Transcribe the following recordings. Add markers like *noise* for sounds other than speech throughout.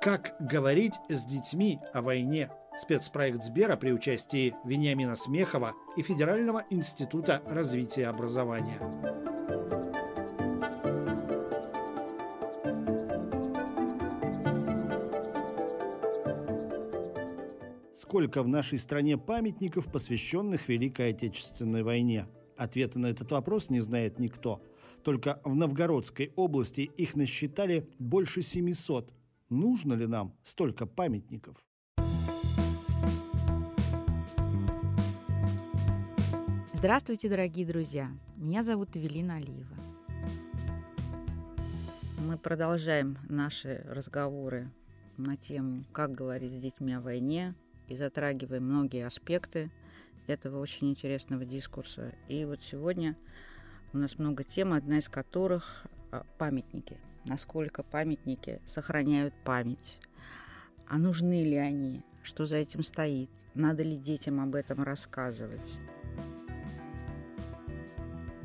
Как говорить с детьми о войне? Спецпроект Сбера при участии Вениамина Смехова и Федерального института развития образования. Сколько в нашей стране памятников, посвященных Великой Отечественной войне? Ответа на этот вопрос не знает никто. Только в Новгородской области их насчитали больше 700. Нужно ли нам столько памятников? Здравствуйте, дорогие друзья! Меня зовут Эвелина Алиева. Мы продолжаем наши разговоры на тему «Как говорить с детьми о войне» и затрагиваем многие аспекты этого очень интересного дискурса. И вот сегодня у нас много тем, одна из которых а, – памятники. Насколько памятники сохраняют память? А нужны ли они? Что за этим стоит? Надо ли детям об этом рассказывать?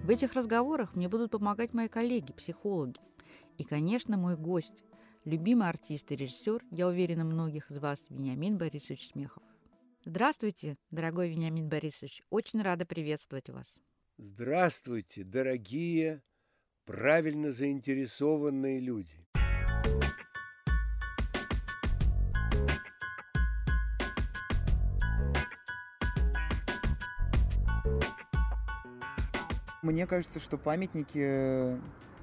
В этих разговорах мне будут помогать мои коллеги, психологи. И, конечно, мой гость, любимый артист и режиссер, я уверена, многих из вас, Вениамин Борисович Смехов. Здравствуйте, дорогой Вениамин Борисович. Очень рада приветствовать вас. Здравствуйте, дорогие, правильно заинтересованные люди. Мне кажется, что памятники э,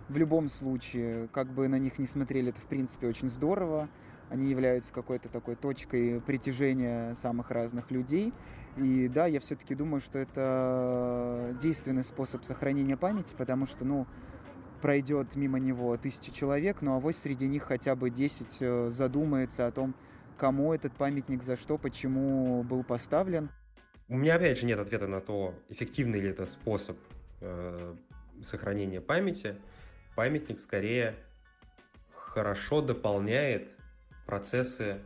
в любом случае, как бы на них не смотрели, это в принципе очень здорово они являются какой-то такой точкой притяжения самых разных людей. И да, я все-таки думаю, что это действенный способ сохранения памяти, потому что, ну, пройдет мимо него тысяча человек, но авось среди них хотя бы 10 э, задумается о том, кому этот памятник, за что, почему был поставлен. У меня опять же нет ответа на то, эффективный ли это способ э, сохранения памяти. Памятник скорее хорошо дополняет процессы,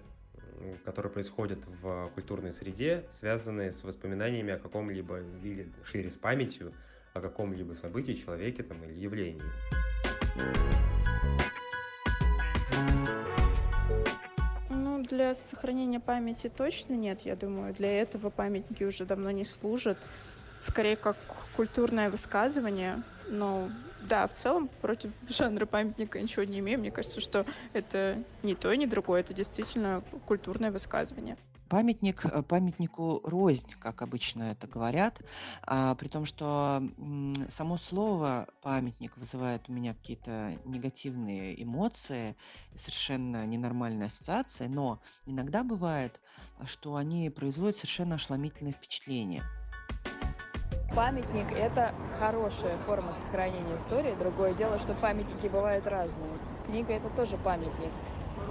которые происходят в культурной среде, связанные с воспоминаниями о каком-либо, или шире с памятью о каком-либо событии, человеке там, или явлении. Ну, для сохранения памяти точно нет, я думаю. Для этого памятники уже давно не служат. Скорее, как культурное высказывание. Но да, в целом против жанра памятника ничего не имею. Мне кажется, что это не то, ни другое. Это действительно культурное высказывание. Памятник э, памятнику рознь, как обычно это говорят, а, при том, что само слово памятник вызывает у меня какие-то негативные эмоции, совершенно ненормальные ассоциации, но иногда бывает, что они производят совершенно ошеломительное впечатление. Памятник – это хорошая форма сохранения истории. Другое дело, что памятники бывают разные. Книга – это тоже памятник.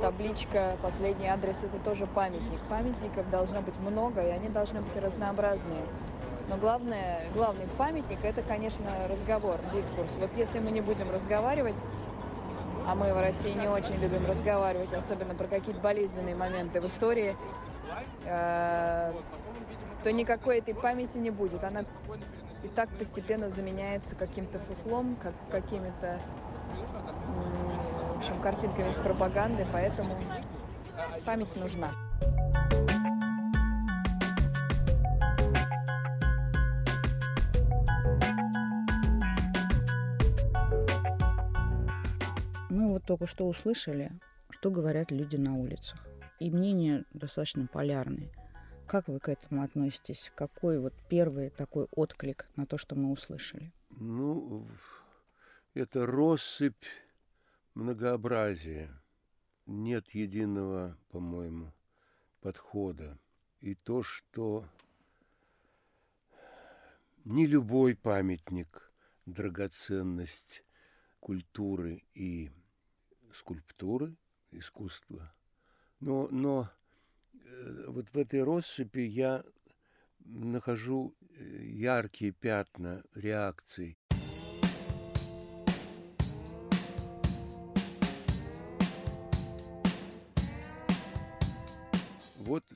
Табличка, последний адрес – это тоже памятник. Памятников должно быть много, и они должны быть разнообразные. Но главное, главный памятник – это, конечно, разговор, дискурс. Вот если мы не будем разговаривать, а мы в России не очень любим разговаривать, особенно про какие-то болезненные моменты в истории, э, то никакой этой памяти не будет. Она и так постепенно заменяется каким-то фуфлом, как, какими-то общем, картинками с пропагандой, поэтому память нужна. Мы вот только что услышали, что говорят люди на улицах. И мнения достаточно полярные – как вы к этому относитесь? Какой вот первый такой отклик на то, что мы услышали? Ну, это россыпь многообразия. Нет единого, по-моему, подхода. И то, что не любой памятник – драгоценность культуры и скульптуры, искусства. Но, но Э, вот в этой россыпи я нахожу э, яркие пятна реакций.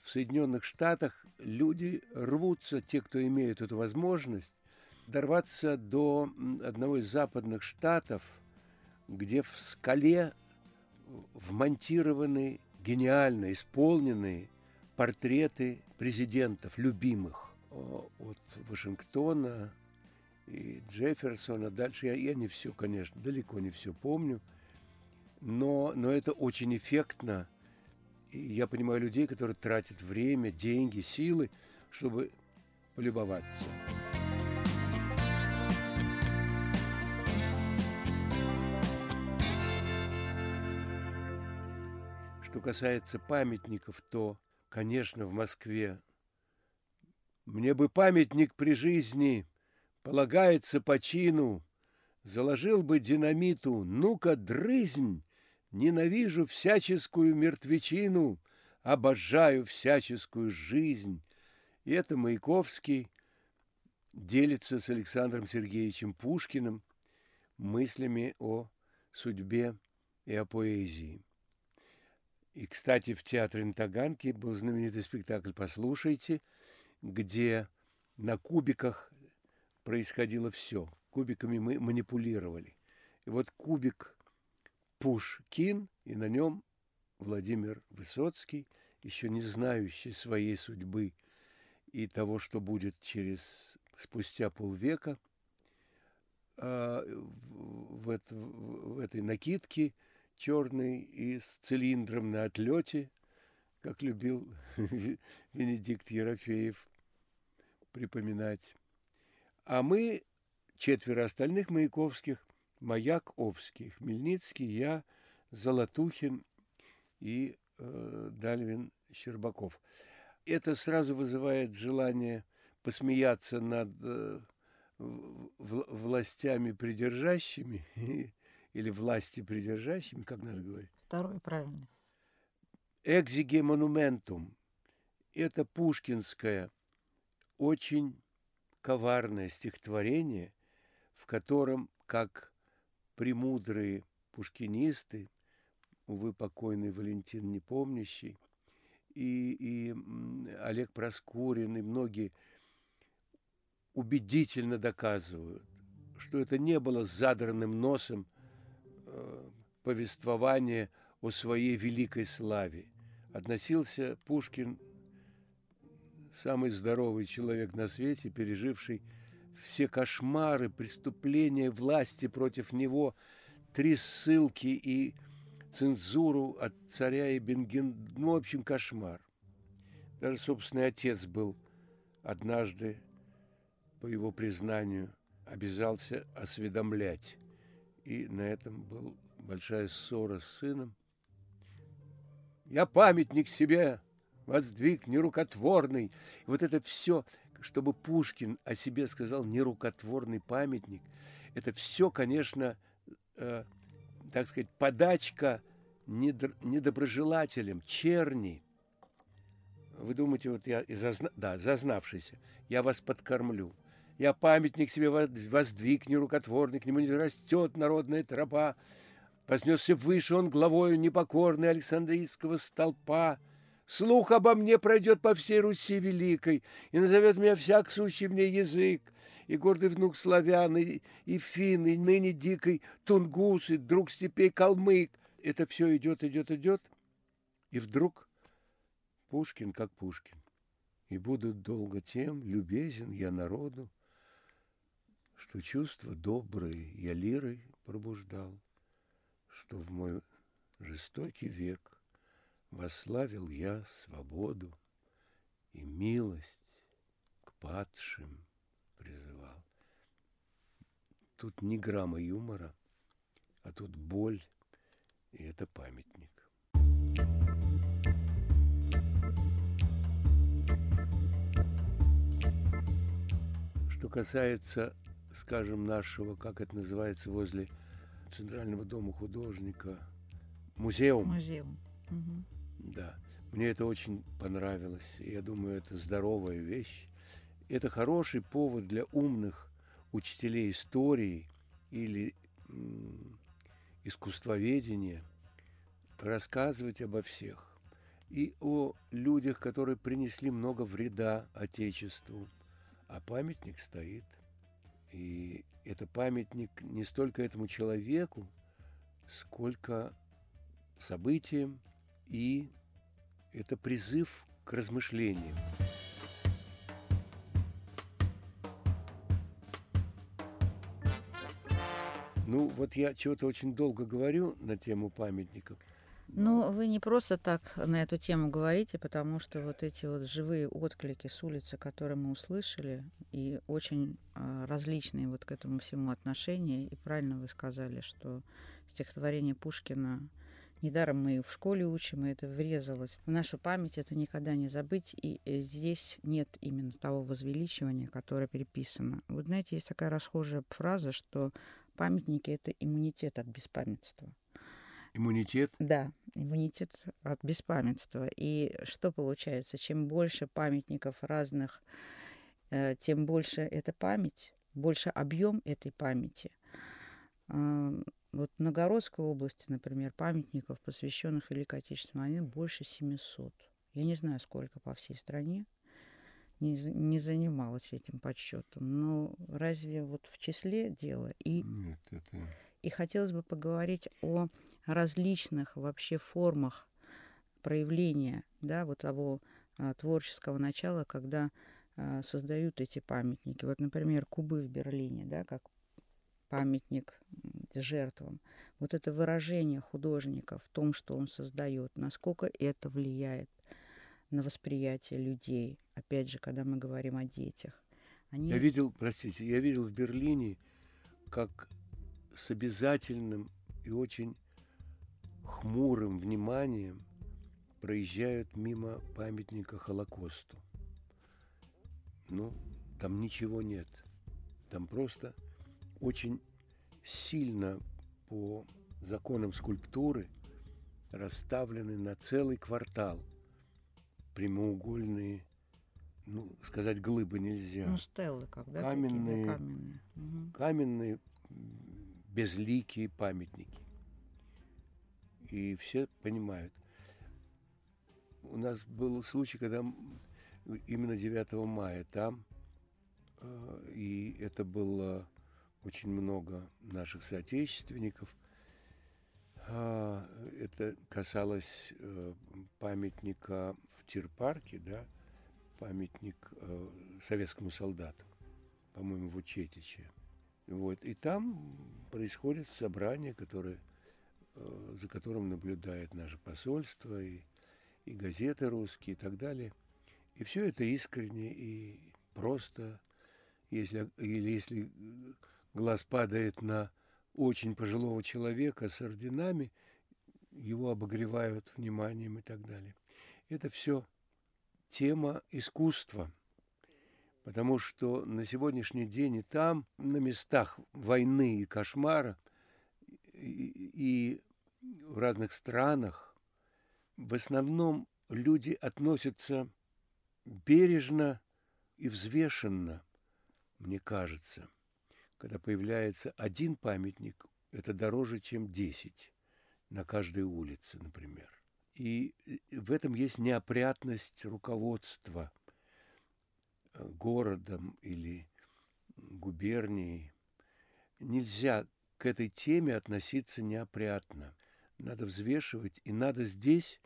В Соединенных Штатах люди рвутся, те, кто имеет эту возможность, дорваться до одного из западных штатов, где в скале вмонтированы гениально исполненные портреты президентов, любимых от Вашингтона и Джефферсона. Дальше я, я не все, конечно, далеко не все помню, но, но это очень эффектно. Я понимаю людей, которые тратят время, деньги, силы, чтобы полюбоваться. Что касается памятников, то, конечно, в Москве мне бы памятник при жизни полагается по чину, заложил бы динамиту, ну-ка, дрызнь, ненавижу всяческую мертвечину, обожаю всяческую жизнь. И это Маяковский делится с Александром Сергеевичем Пушкиным мыслями о судьбе и о поэзии. И, кстати, в театре на Таганке был знаменитый спектакль «Послушайте», где на кубиках происходило все. Кубиками мы манипулировали. И вот кубик Пушкин, и на нем Владимир Высоцкий, еще не знающий своей судьбы и того, что будет через спустя полвека, а, в, это, в этой накидке – черный и с цилиндром на отлете, как любил *laughs* Венедикт Ерофеев припоминать. А мы, четверо остальных Маяковских, Маяк Овский, Хмельницкий, я, Золотухин и э, Дальвин Щербаков. Это сразу вызывает желание посмеяться над э, властями придержащими *laughs* или власти придержащими, как надо говорить? Второе правильно. Экзиге монументум. Это пушкинское, очень коварное стихотворение, в котором, как премудрые пушкинисты, увы, покойный Валентин Непомнящий, и, и Олег Проскурин, и многие убедительно доказывают, что это не было задранным носом – Э, повествование о своей великой славе. Относился Пушкин, самый здоровый человек на свете, переживший все кошмары, преступления власти против него, три ссылки и цензуру от царя и Бенген... Ну, в общем, кошмар. Даже собственный отец был однажды, по его признанию, обязался осведомлять и на этом был большая ссора с сыном. Я памятник себе воздвиг нерукотворный. И вот это все, чтобы Пушкин о себе сказал нерукотворный памятник, это все, конечно, э, так сказать, подачка недоброжелателям, черни. Вы думаете, вот я, зазна... да, зазнавшийся, я вас подкормлю – я памятник себе воздвиг нерукотворный, к нему не растет народная тропа. Вознесся выше он главою непокорный Александрийского столпа. Слух обо мне пройдет по всей Руси великой, и назовет меня всяк сущий в ней язык, и гордый внук славян, и, и фин, и ныне дикой тунгус, и друг степей калмык. Это все идет, идет, идет, и вдруг Пушкин как Пушкин. И будут долго тем, любезен я народу, что чувства добрые я лирой пробуждал, что в мой жестокий век вославил я свободу и милость к падшим призывал. Тут ни грамма юмора, а тут боль, и это памятник. Что касается скажем, нашего, как это называется, возле Центрального дома художника, музеум. Музеум. Угу. Да. Мне это очень понравилось. Я думаю, это здоровая вещь. Это хороший повод для умных учителей истории или искусствоведения рассказывать обо всех и о людях, которые принесли много вреда Отечеству. А памятник стоит – и это памятник не столько этому человеку, сколько событиям и это призыв к размышлениям. Ну, вот я чего-то очень долго говорю на тему памятников. Ну, вы не просто так на эту тему говорите, потому что вот эти вот живые отклики с улицы, которые мы услышали, и очень э, различные вот к этому всему отношения, и правильно вы сказали, что стихотворение Пушкина Недаром мы в школе учим, и это врезалось в нашу память, это никогда не забыть. И э, здесь нет именно того возвеличивания, которое переписано. Вот знаете, есть такая расхожая фраза, что памятники — это иммунитет от беспамятства. Иммунитет? Да, иммунитет от беспамятства. И что получается? Чем больше памятников разных, э, тем больше эта память, больше объем этой памяти. Вот в Новгородской области, например, памятников, посвященных Великой Отечественной войне, больше 700. Я не знаю, сколько по всей стране. Не, не занималась этим подсчетом. Но разве вот в числе дело? И, Нет, это... и хотелось бы поговорить о различных вообще формах проявления да, вот того а, творческого начала, когда а, создают эти памятники. Вот, например, Кубы в Берлине, да, как памятник жертвам. Вот это выражение художника в том, что он создает, насколько это влияет на восприятие людей. Опять же, когда мы говорим о детях. Они... Я видел, простите, я видел в Берлине, как с обязательным и очень хмурым вниманием проезжают мимо памятника Холокосту. Ну, там ничего нет. Там просто очень сильно по законам скульптуры расставлены на целый квартал прямоугольные, ну, сказать глыбы нельзя. Ну, стеллы, как, да? Каменные, да, каменные. Угу. каменные безликие памятники. И все понимают. У нас был случай, когда именно 9 мая там, э, и это было очень много наших соотечественников. А, это касалось э, памятника в Тирпарке, да, памятник э, советскому солдату, по-моему, в Учетиче. Вот. И там происходит собрание, которое, э, за которым наблюдает наше посольство и, и газеты русские и так далее. И все это искренне и просто, если, или если глаз падает на очень пожилого человека с орденами, его обогревают вниманием и так далее. Это все тема искусства, потому что на сегодняшний день и там, на местах войны и кошмара, и, и в разных странах, в основном люди относятся бережно и взвешенно, мне кажется – когда появляется один памятник, это дороже, чем 10 на каждой улице, например. И в этом есть неопрятность руководства э, городом или губернией. Нельзя к этой теме относиться неопрятно. Надо взвешивать, и надо здесь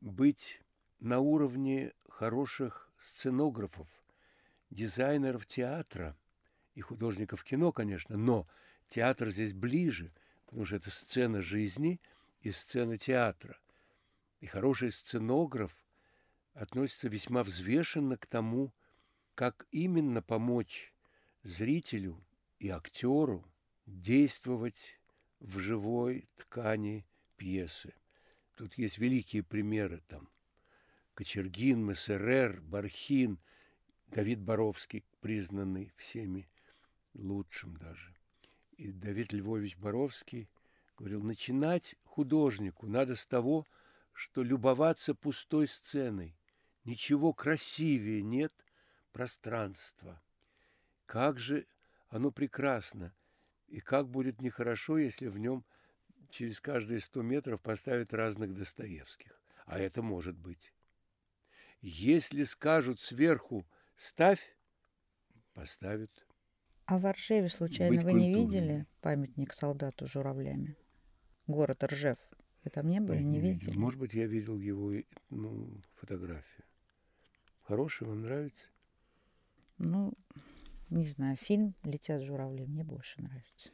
быть на уровне хороших сценографов, дизайнеров театра – и художников кино, конечно, но театр здесь ближе, потому что это сцена жизни и сцена театра. И хороший сценограф относится весьма взвешенно к тому, как именно помочь зрителю и актеру действовать в живой ткани пьесы. Тут есть великие примеры там. Кочергин, Мессерер, Бархин, Давид Боровский, признанный всеми лучшим даже. И Давид Львович Боровский говорил, начинать художнику надо с того, что любоваться пустой сценой. Ничего красивее нет пространства. Как же оно прекрасно, и как будет нехорошо, если в нем через каждые сто метров поставят разных Достоевских. А это может быть. Если скажут сверху «ставь», поставят. А в Ржеве, случайно, вы не видели памятник солдату журавлями? Город Ржев. Вы там не были, Я не, не видели? видел. Может быть, я видел его ну, фотографию. Хороший, вам нравится? Ну, не знаю, фильм «Летят журавли» мне больше нравится.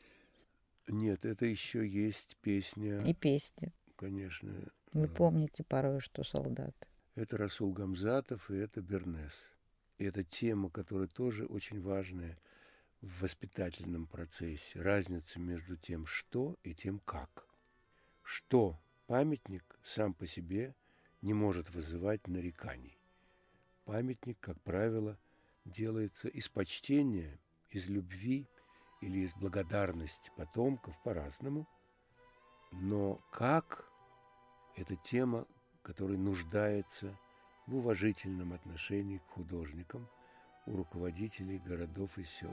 Нет, это еще есть песня, И песни. конечно. Вы э, помните порой, что солдат. Это Расул Гамзатов и это Бернес. И это тема, которая тоже очень важная в воспитательном процессе. Разница между тем, что и тем, как. Что памятник сам по себе не может вызывать нареканий. Памятник, как правило, делается из почтения, из любви или из благодарности потомков по-разному. Но как – это тема, которая нуждается в уважительном отношении к художникам у руководителей городов и сел.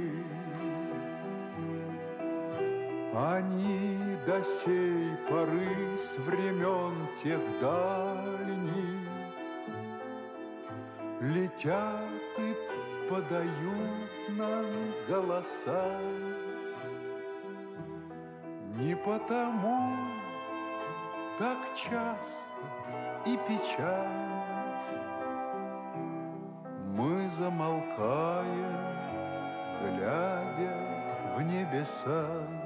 Они до сей поры с времен тех дальних Летят и подают нам голоса Не потому так часто и печально Мы замолкаем, глядя в небеса.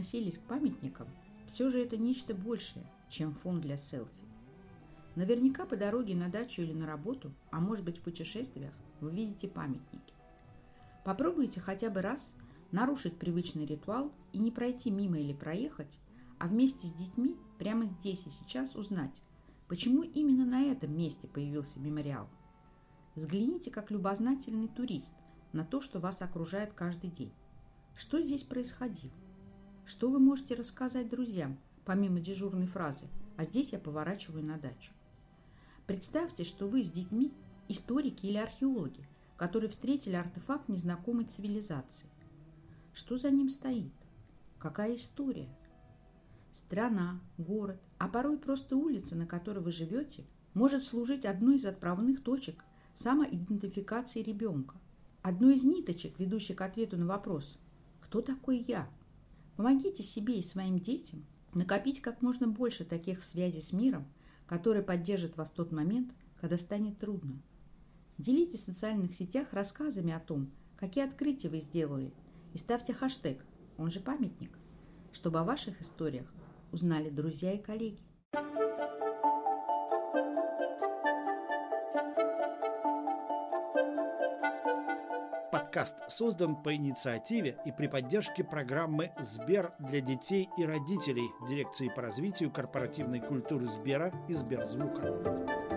Относились к памятникам, все же это нечто большее, чем фон для селфи. Наверняка по дороге на дачу или на работу, а может быть в путешествиях, вы видите памятники. Попробуйте хотя бы раз нарушить привычный ритуал и не пройти мимо или проехать, а вместе с детьми прямо здесь и сейчас узнать, почему именно на этом месте появился мемориал. Взгляните как любознательный турист на то, что вас окружает каждый день. Что здесь происходило? Что вы можете рассказать друзьям, помимо дежурной фразы «а здесь я поворачиваю на дачу»? Представьте, что вы с детьми историки или археологи, которые встретили артефакт незнакомой цивилизации. Что за ним стоит? Какая история? Страна, город, а порой просто улица, на которой вы живете, может служить одной из отправных точек самоидентификации ребенка, одной из ниточек, ведущих к ответу на вопрос «Кто такой я?». Помогите себе и своим детям накопить как можно больше таких связей с миром, которые поддержат вас в тот момент, когда станет трудно. Делитесь в социальных сетях рассказами о том, какие открытия вы сделали, и ставьте хэштег, он же памятник, чтобы о ваших историях узнали друзья и коллеги. Подкаст создан по инициативе и при поддержке программы «Сбер для детей и родителей» Дирекции по развитию корпоративной культуры Сбера и Сберзвука.